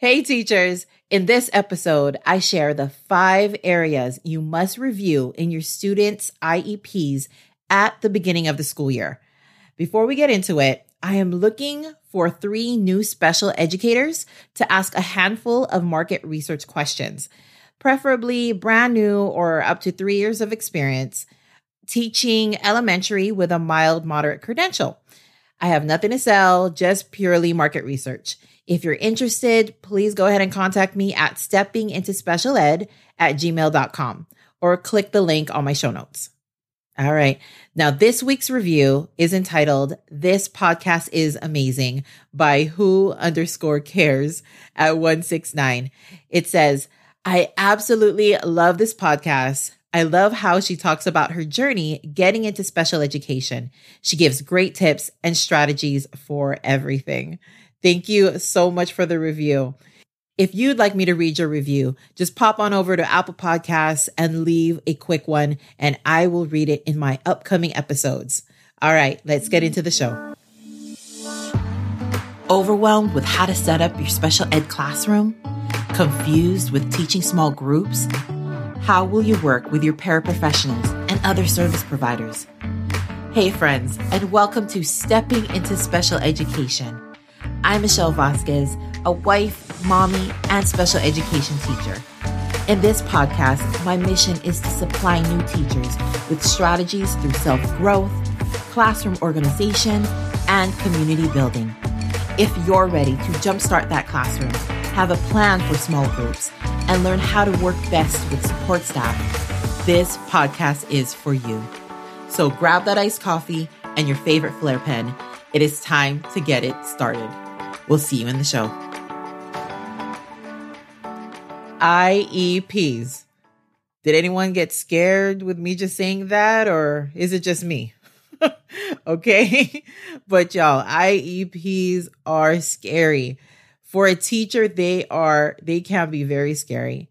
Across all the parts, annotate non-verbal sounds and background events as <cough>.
Hey, teachers. In this episode, I share the five areas you must review in your students' IEPs at the beginning of the school year. Before we get into it, I am looking for three new special educators to ask a handful of market research questions, preferably brand new or up to three years of experience, teaching elementary with a mild moderate credential. I have nothing to sell, just purely market research. If you're interested, please go ahead and contact me at steppingintospecialed at gmail.com or click the link on my show notes. All right. Now, this week's review is entitled This Podcast is Amazing by Who underscore cares at 169. It says, I absolutely love this podcast. I love how she talks about her journey getting into special education. She gives great tips and strategies for everything. Thank you so much for the review. If you'd like me to read your review, just pop on over to Apple Podcasts and leave a quick one, and I will read it in my upcoming episodes. All right, let's get into the show. Overwhelmed with how to set up your special ed classroom? Confused with teaching small groups? How will you work with your paraprofessionals and other service providers? Hey, friends, and welcome to Stepping into Special Education I'm Michelle Vazquez, a wife, mommy, and special education teacher. In this podcast, my mission is to supply new teachers with strategies through self growth, classroom organization, and community building. If you're ready to jumpstart that classroom, have a plan for small groups, and learn how to work best with support staff, this podcast is for you. So grab that iced coffee and your favorite Flair pen. It is time to get it started. We'll see you in the show. IEPs. Did anyone get scared with me just saying that, or is it just me? <laughs> okay. <laughs> but y'all, IEPs are scary. For a teacher, they are, they can be very scary.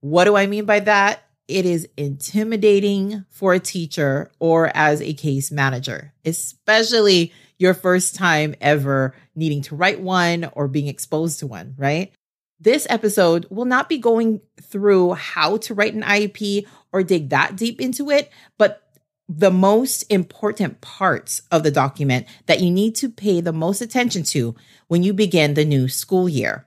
What do I mean by that? It is intimidating for a teacher or as a case manager, especially your first time ever needing to write one or being exposed to one, right? This episode will not be going through how to write an IEP or dig that deep into it, but the most important parts of the document that you need to pay the most attention to when you begin the new school year.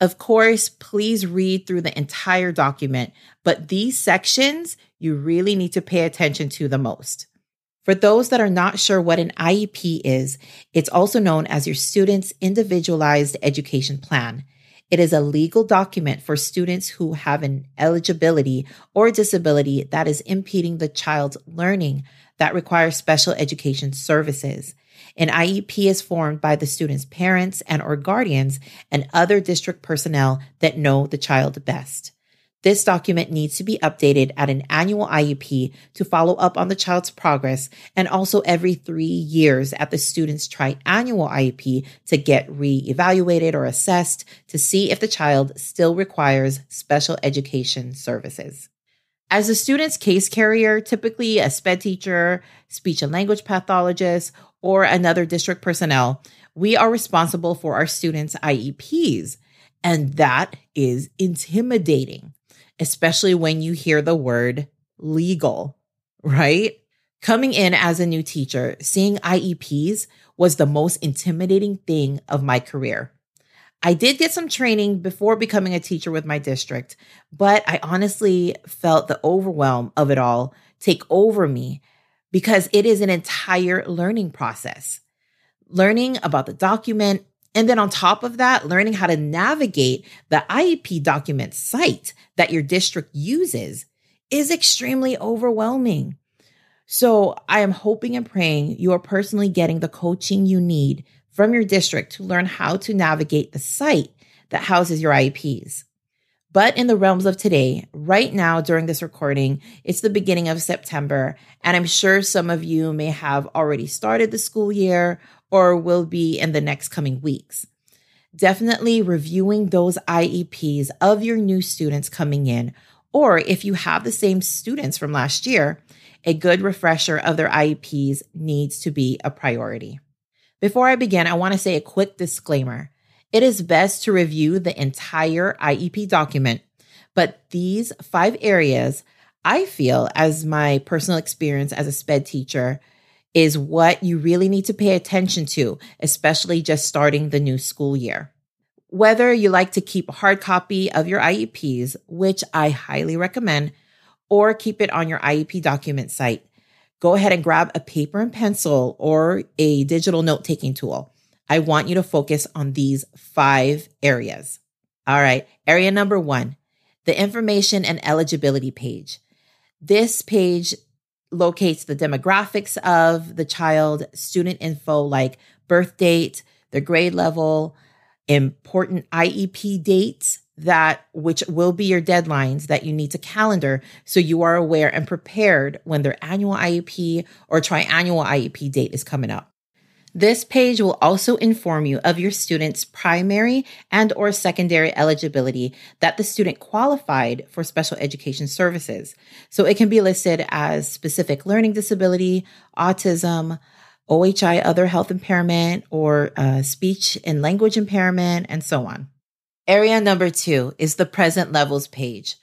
Of course, please read through the entire document, but these sections you really need to pay attention to the most. For those that are not sure what an IEP is, it's also known as your student's individualized education plan. It is a legal document for students who have an eligibility or disability that is impeding the child's learning that requires special education services. An IEP is formed by the student's parents and or guardians and other district personnel that know the child best. This document needs to be updated at an annual IEP to follow up on the child's progress and also every three years at the student's triannual IEP to get re-evaluated or assessed to see if the child still requires special education services. As a student's case carrier, typically a SPED teacher, speech and language pathologist, or another district personnel, we are responsible for our students' IEPs. And that is intimidating especially when you hear the word legal, right? Coming in as a new teacher, seeing IEPs was the most intimidating thing of my career. I did get some training before becoming a teacher with my district, but I honestly felt the overwhelm of it all take over me because it is an entire learning process. Learning about the document, and then on top of that, learning how to navigate the IEP document site that your district uses is extremely overwhelming. So I am hoping and praying you are personally getting the coaching you need from your district to learn how to navigate the site that houses your IEPs. But in the realms of today, right now during this recording, it's the beginning of September, and I'm sure some of you may have already started the school year or will be in the next coming weeks. Definitely reviewing those IEPs of your new students coming in, or if you have the same students from last year, a good refresher of their IEPs needs to be a priority. Before I begin, I want to say a quick disclaimer. It is best to review the entire IEP document, but these five areas I feel, as my personal experience as a SPED teacher, is what you really need to pay attention to, especially just starting the new school year. Whether you like to keep a hard copy of your IEPs, which I highly recommend, or keep it on your IEP document site, go ahead and grab a paper and pencil or a digital note taking tool. I want you to focus on these five areas. All right. Area number one, the information and eligibility page. This page locates the demographics of the child, student info like birth date, their grade level, important IEP dates that which will be your deadlines that you need to calendar so you are aware and prepared when their annual IEP or triannual IEP date is coming up. This page will also inform you of your student's primary and or secondary eligibility that the student qualified for special education services. So it can be listed as specific learning disability, autism, OHI, other health impairment, or uh, speech and language impairment, and so on. Area number two is the present levels page.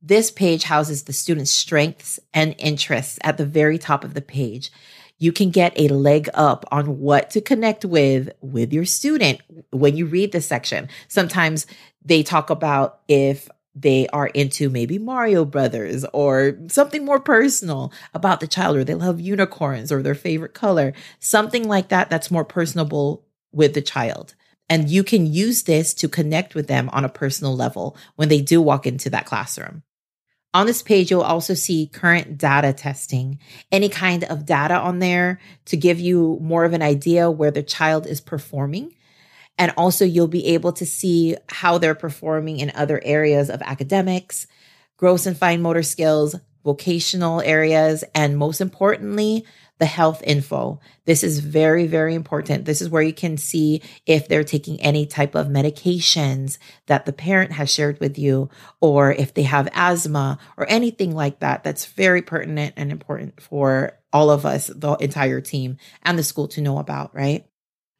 This page houses the student's strengths and interests at the very top of the page you can get a leg up on what to connect with with your student when you read this section. Sometimes they talk about if they are into maybe Mario Brothers or something more personal about the child, or they love unicorns or their favorite color, something like that that's more personable with the child. And you can use this to connect with them on a personal level when they do walk into that classroom. On this page, you'll also see current data testing, any kind of data on there to give you more of an idea where the child is performing. And also, you'll be able to see how they're performing in other areas of academics, gross and fine motor skills, vocational areas, and most importantly, the health info. This is very, very important. This is where you can see if they're taking any type of medications that the parent has shared with you, or if they have asthma or anything like that. That's very pertinent and important for all of us, the entire team and the school to know about, right?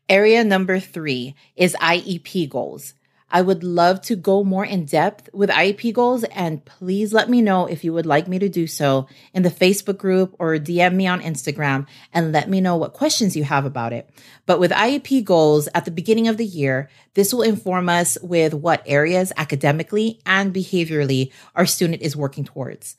Area number three is IEP goals. I would love to go more in depth with IEP goals, and please let me know if you would like me to do so in the Facebook group or DM me on Instagram and let me know what questions you have about it. But with IEP goals at the beginning of the year, this will inform us with what areas academically and behaviorally our student is working towards.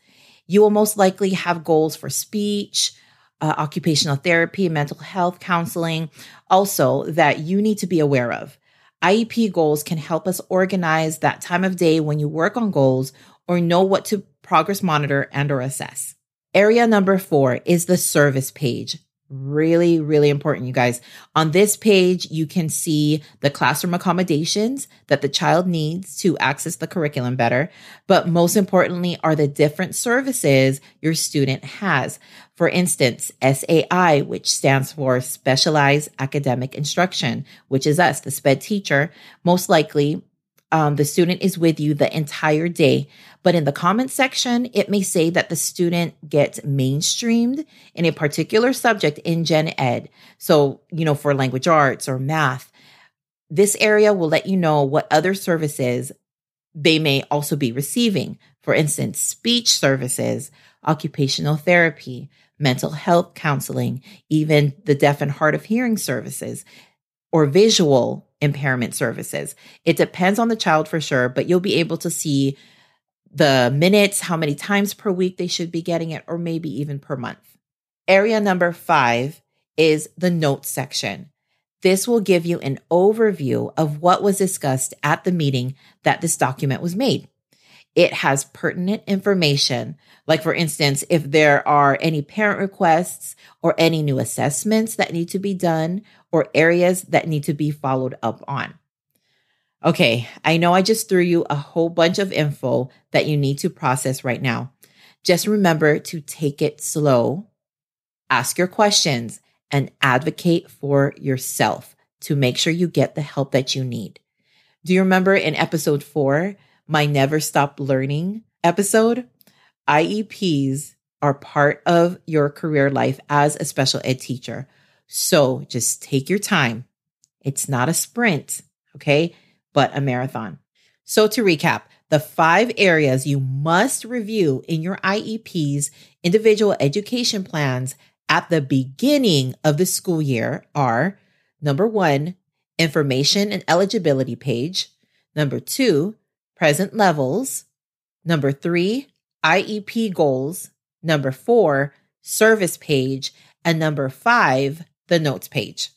You will most likely have goals for speech, uh, occupational therapy, mental health counseling, also that you need to be aware of. IEP goals can help us organize that time of day when you work on goals or know what to progress monitor and or assess. Area number 4 is the service page. Really, really important, you guys. On this page, you can see the classroom accommodations that the child needs to access the curriculum better. But most importantly, are the different services your student has. For instance, SAI, which stands for Specialized Academic Instruction, which is us, the SPED teacher, most likely um, the student is with you the entire day. But in the comment section, it may say that the student gets mainstreamed in a particular subject in Gen Ed. So, you know, for language arts or math, this area will let you know what other services they may also be receiving. For instance, speech services, occupational therapy, mental health counseling, even the deaf and hard of hearing services, or visual impairment services. It depends on the child for sure, but you'll be able to see the minutes, how many times per week they should be getting it, or maybe even per month. Area number five is the notes section. This will give you an overview of what was discussed at the meeting that this document was made. It has pertinent information, like for instance, if there are any parent requests or any new assessments that need to be done or areas that need to be followed up on. Okay, I know I just threw you a whole bunch of info that you need to process right now. Just remember to take it slow, ask your questions, and advocate for yourself to make sure you get the help that you need. Do you remember in episode four, my Never Stop Learning episode? IEPs are part of your career life as a special ed teacher. So just take your time. It's not a sprint. Okay. but a marathon. So to recap, the five areas you must review in your IEP's individual education plans at the beginning of the school year are number one, information and eligibility page. Number two, present levels. Number three, IEP goals. Number four, service page. And number five, the notes page.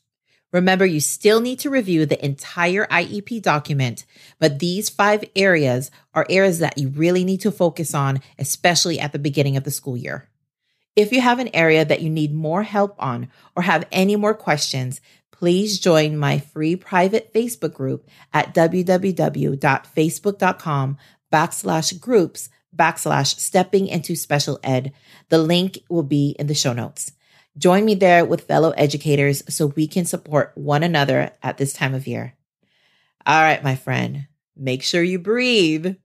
Remember, you still need to review the entire IEP document, but these five areas are areas that you really need to focus on, especially at the beginning of the school year. If you have an area that you need more help on or have any more questions, please join my free private Facebook group at www.facebook.com backslash groups backslash stepping into special ed. The link will be in the show notes. Join me there with fellow educators so we can support one another at this time of year. All right, my friend, make sure you breathe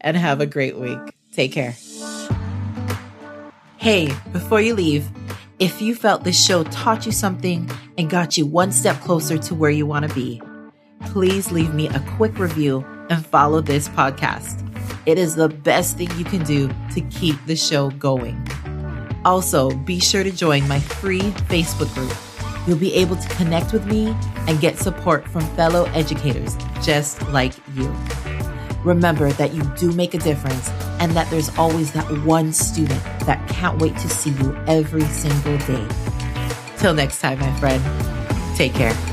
and have a great week. Take care. Hey, before you leave, if you felt this show taught you something and got you one step closer to where you want to be, please leave me a quick review and follow this podcast. It is the best thing you can do to keep the show going. Also, be sure to join my free Facebook group. You'll be able to connect with me and get support from fellow educators just like you. Remember that you do make a difference and that there's always that one student that can't wait to see you every single day. Till next time, my friend, take care.